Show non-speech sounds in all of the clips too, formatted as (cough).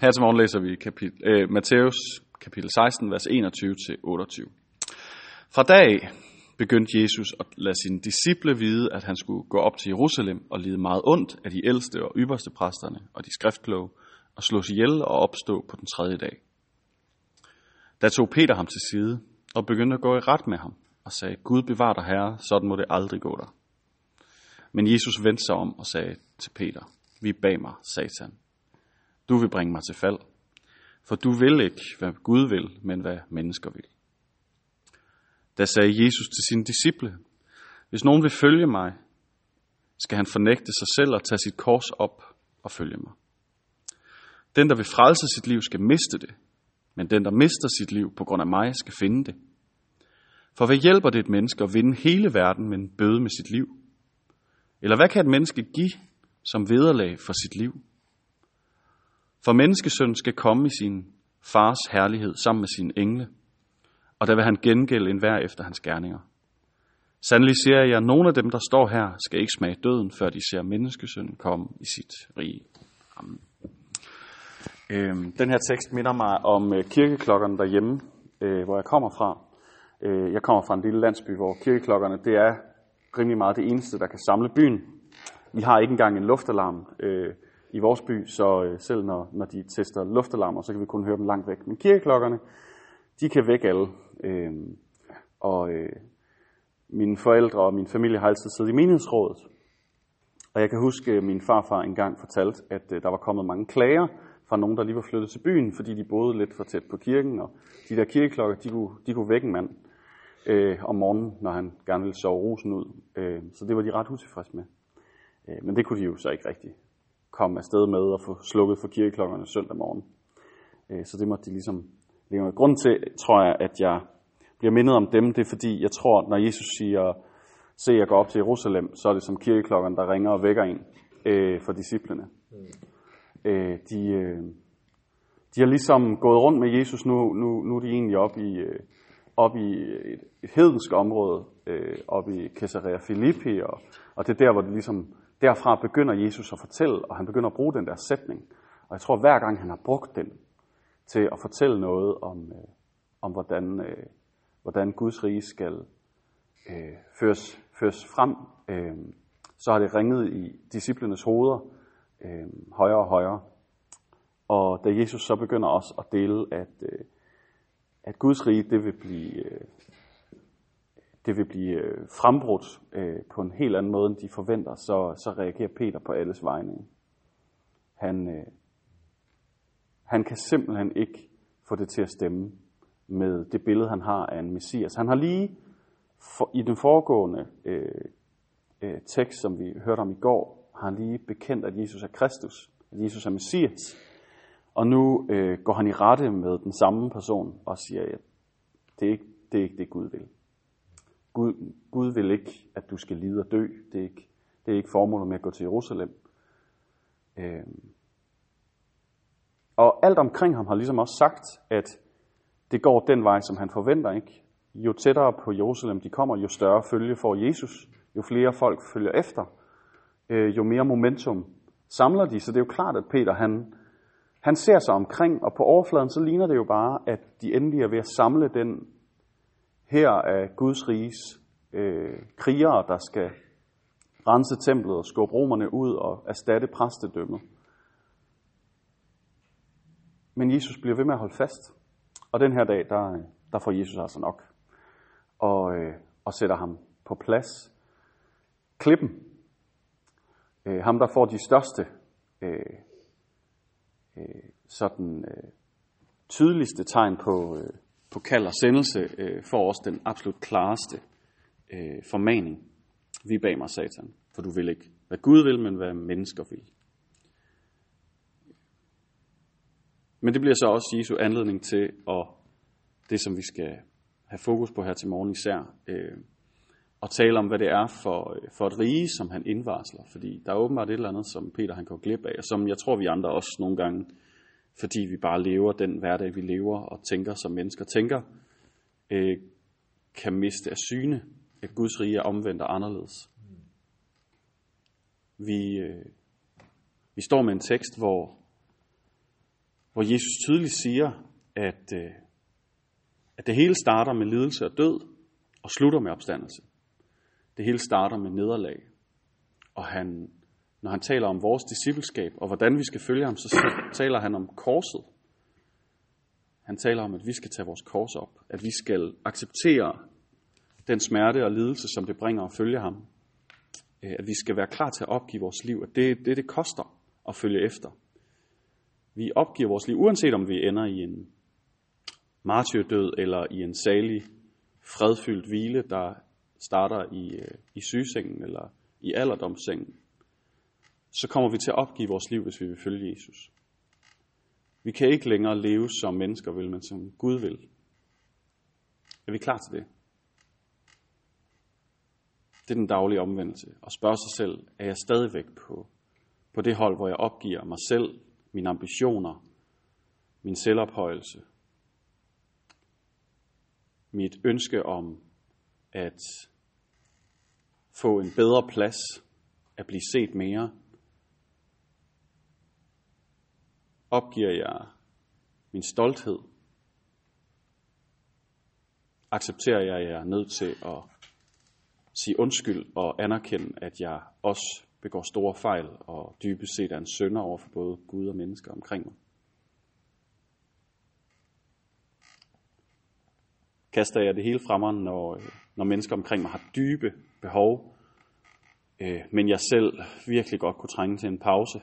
Her til morgen læser vi øh, kapitel, øh, Matthæus kapitel 16, vers 21-28. Fra dag af begyndte Jesus at lade sine disciple vide, at han skulle gå op til Jerusalem og lide meget ondt af de ældste og ypperste præsterne og de skriftkloge, og slås ihjel og opstå på den tredje dag. Da tog Peter ham til side og begyndte at gå i ret med ham og sagde, Gud bevar dig herre, sådan må det aldrig gå dig. Men Jesus vendte sig om og sagde til Peter, vi bag mig, satan. Du vil bringe mig til fald, for du vil ikke, hvad Gud vil, men hvad mennesker vil. Da sagde Jesus til sine disciple, hvis nogen vil følge mig, skal han fornægte sig selv og tage sit kors op og følge mig. Den, der vil frelse sit liv, skal miste det, men den, der mister sit liv på grund af mig, skal finde det. For hvad hjælper det et menneske at vinde hele verden, men bøde med sit liv? Eller hvad kan et menneske give som vederlag for sit liv? For menneskesøn skal komme i sin fars herlighed sammen med sine engle, og der vil han gengælde enhver efter hans gerninger. Sandelig siger jeg, at nogle af dem, der står her, skal ikke smage døden, før de ser menneskesøn komme i sit rige. Amen. Øhm, den her tekst minder mig om øh, kirkeklokkerne derhjemme, øh, hvor jeg kommer fra. Øh, jeg kommer fra en lille landsby, hvor kirkeklokkerne det er rimelig meget det eneste, der kan samle byen. Vi har ikke engang en luftalarm øh, i vores by, så øh, selv når, når de tester luftalarmer, så kan vi kun høre dem langt væk. Men kirkeklokkerne, de kan vække alle. Øh, og øh, mine forældre og min familie har altid siddet i menighedsrådet. Og jeg kan huske, at min farfar engang fortalte, at øh, der var kommet mange klager fra nogen, der lige var flyttet til byen, fordi de boede lidt for tæt på kirken, og de der kirkeklokker, de kunne, de kunne vække en mand øh, om morgenen, når han gerne ville sove rosen ud. Øh, så det var de ret utilfredse med. Øh, men det kunne de jo så ikke rigtigt komme afsted med at få slukket for kirkeklokkerne søndag morgen. Øh, så det måtte de ligesom leve med. Grunden til, tror jeg, at jeg bliver mindet om dem, det er fordi, jeg tror, når Jesus siger, se, jeg går op til Jerusalem, så er det som kirkeklokkerne, der ringer og vækker en øh, for disciplene. Mm. Øh, de, øh, de har ligesom gået rundt med Jesus, nu, nu, nu er de egentlig oppe i, øh, op i et, et hedensk område, øh, op i Caesarea Philippi, og, og det er der, hvor det ligesom, derfra begynder Jesus at fortælle, og han begynder at bruge den der sætning. Og jeg tror, hver gang han har brugt den til at fortælle noget om, øh, om hvordan, øh, hvordan Guds rige skal øh, føres, føres frem, øh, så har det ringet i disciplenes hoveder øh, højere og højere. Og da Jesus så begynder også at dele, at, øh, at Guds rige, det vil blive, øh, det vil blive øh, frembrudt øh, på en helt anden måde, end de forventer, så, så reagerer Peter på alles vegne. Han, øh, han kan simpelthen ikke få det til at stemme med det billede, han har af en messias. Han har lige for, i den foregående øh, øh, tekst, som vi hørte om i går, har han lige bekendt, at Jesus er Kristus, at Jesus er messias. Og nu øh, går han i rette med den samme person og siger, at det er ikke det, er ikke det Gud vil. Gud, Gud vil ikke, at du skal lide og dø. Det er ikke, det er ikke formålet med at gå til Jerusalem. Øh, og alt omkring ham har ligesom også sagt, at det går den vej, som han forventer. ikke. Jo tættere på Jerusalem de kommer, jo større følge får Jesus. Jo flere folk følger efter, øh, jo mere momentum samler de. Så det er jo klart, at Peter han, han ser sig omkring, og på overfladen så ligner det jo bare, at de endelig er ved at samle den her er Guds riges øh, krigere, der skal rense templet og skubbe romerne ud og erstatte præstedømmet. Men Jesus bliver ved med at holde fast. Og den her dag, der, der får Jesus altså nok. Og, øh, og sætter ham på plads. Klippen. Øh, ham, der får de største, øh, øh, sådan øh, tydeligste tegn på, øh, på kald og sendelse, øh, får også den absolut klareste øh, formaning. Vi bag mig, satan, for du vil ikke, hvad Gud vil, men hvad mennesker vil. Men det bliver så også Jesu anledning til, at det som vi skal have fokus på her til morgen især, øh, at tale om, hvad det er for, øh, for et rige, som han indvarsler. Fordi der er åbenbart et eller andet, som Peter han går glip af, og som jeg tror, vi andre også nogle gange, fordi vi bare lever den hverdag, vi lever og tænker, som mennesker tænker, øh, kan miste af syne, at Guds rige er omvendt og anderledes. Vi, øh, vi står med en tekst, hvor hvor Jesus tydeligt siger, at, øh, at det hele starter med lidelse og død, og slutter med opstandelse. Det hele starter med nederlag. Og han, når han taler om vores discipleskab, og hvordan vi skal følge ham, så taler han om korset. Han taler om, at vi skal tage vores kors op. At vi skal acceptere den smerte og lidelse, som det bringer at følge ham. Øh, at vi skal være klar til at opgive vores liv. At det det, det koster at følge efter. Vi opgiver vores liv, uanset om vi ender i en martyrdød eller i en salig, fredfyldt hvile, der starter i, øh, i sygesengen eller i alderdomssengen. Så kommer vi til at opgive vores liv, hvis vi vil følge Jesus. Vi kan ikke længere leve som mennesker vil, men som Gud vil. Er vi klar til det? Det er den daglige omvendelse. Og spørge sig selv, er jeg stadigvæk på, på det hold, hvor jeg opgiver mig selv, mine ambitioner, min selvophøjelse, mit ønske om at få en bedre plads, at blive set mere, opgiver jeg min stolthed, accepterer jeg, at jeg er nødt til at sige undskyld og anerkende, at jeg også begår store fejl og dybest set er en sønder over for både Gud og mennesker omkring mig. Kaster jeg det hele fremme, når, når mennesker omkring mig har dybe behov, øh, men jeg selv virkelig godt kunne trænge til en pause?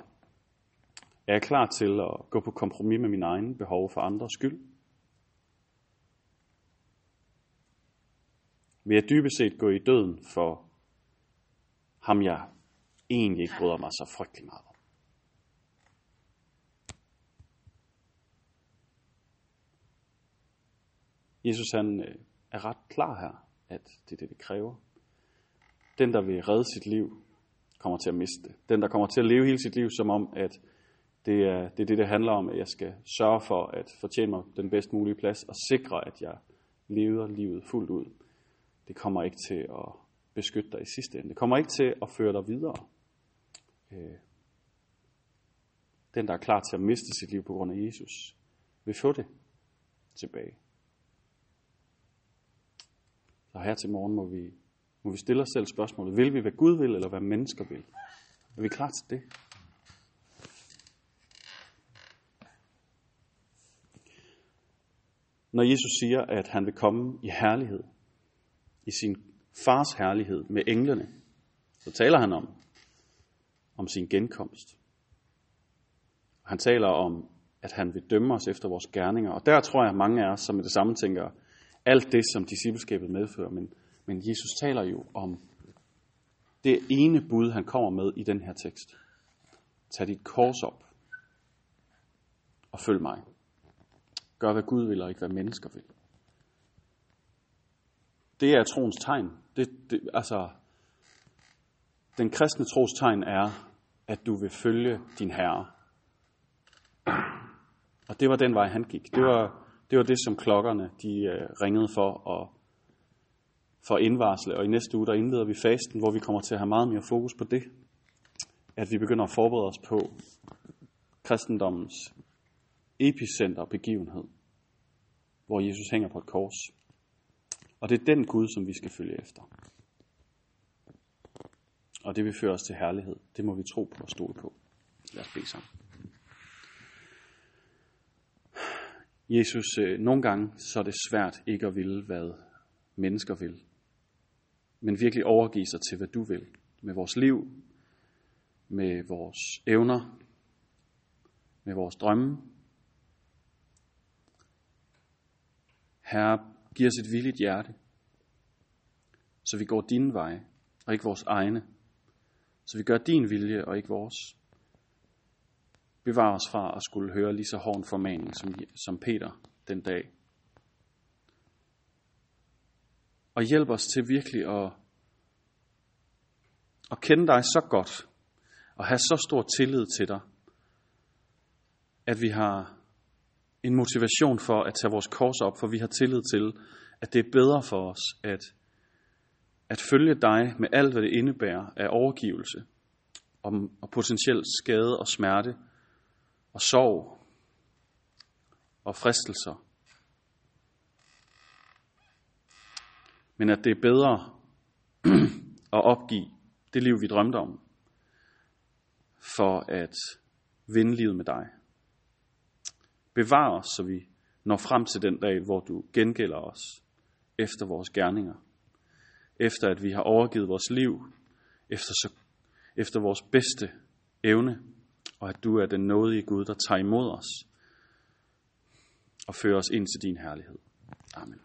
Er jeg klar til at gå på kompromis med min egen behov for andres skyld? Vil jeg dybest set gå i døden for ham, jeg egentlig ikke bryder mig så frygtelig meget om? Jesus han øh, er ret klar her, at det er det, det kræver. Den, der vil redde sit liv, kommer til at miste det. Den, der kommer til at leve hele sit liv, som om, at det er, det er det, det handler om, at jeg skal sørge for at fortjene mig den bedst mulige plads og sikre, at jeg lever livet fuldt ud. Det kommer ikke til at beskytte dig i sidste ende. Det kommer ikke til at føre dig videre. Øh, den, der er klar til at miste sit liv på grund af Jesus, vil få det tilbage. Så her til morgen må vi, må vi stille os selv spørgsmålet, vil vi, hvad Gud vil, eller hvad mennesker vil? Er vi klar til det? Når Jesus siger, at han vil komme i herlighed, i sin fars herlighed med englene, så taler han om, om sin genkomst. Han taler om, at han vil dømme os efter vores gerninger. Og der tror jeg, at mange af os, som er det samme tænker, alt det, som discipleskabet medfører. Men, men Jesus taler jo om det ene bud, han kommer med i den her tekst. Tag dit kors op og følg mig. Gør, hvad Gud vil, og ikke hvad mennesker vil. Det er troens tegn. Det, det, altså, den kristne tros tegn er, at du vil følge din herre. Og det var den vej, han gik. Det var, det, var det som klokkerne de øh, ringede for at, for indvarsle. Og i næste uge, der indleder vi fasten, hvor vi kommer til at have meget mere fokus på det. At vi begynder at forberede os på kristendommens epicenter begivenhed, hvor Jesus hænger på et kors. Og det er den Gud, som vi skal følge efter. Og det vil føre os til herlighed. Det må vi tro på og stole på. Lad os bede sammen. Jesus, øh, nogle gange så er det svært ikke at ville, hvad mennesker vil. Men virkelig overgive sig til, hvad du vil. Med vores liv, med vores evner, med vores drømme. Herre, giv os et villigt hjerte, så vi går din vej, og ikke vores egne. Så vi gør din vilje, og ikke vores. Bevar os fra at skulle høre lige så hård en formaning som, som Peter den dag. Og hjælp os til virkelig at, at kende dig så godt, og have så stor tillid til dig, at vi har en motivation for at tage vores kors op, for vi har tillid til, at det er bedre for os at, at følge dig med alt, hvad det indebærer af overgivelse og, og potentiel skade og smerte og sorg og fristelser. Men at det er bedre (clears throat) at opgive det liv, vi drømte om, for at vinde livet med dig. Bevar os, så vi når frem til den dag, hvor du gengælder os efter vores gerninger. Efter at vi har overgivet vores liv, efter, så, efter vores bedste evne, og at du er den nådige Gud, der tager imod os og fører os ind til din herlighed. Amen.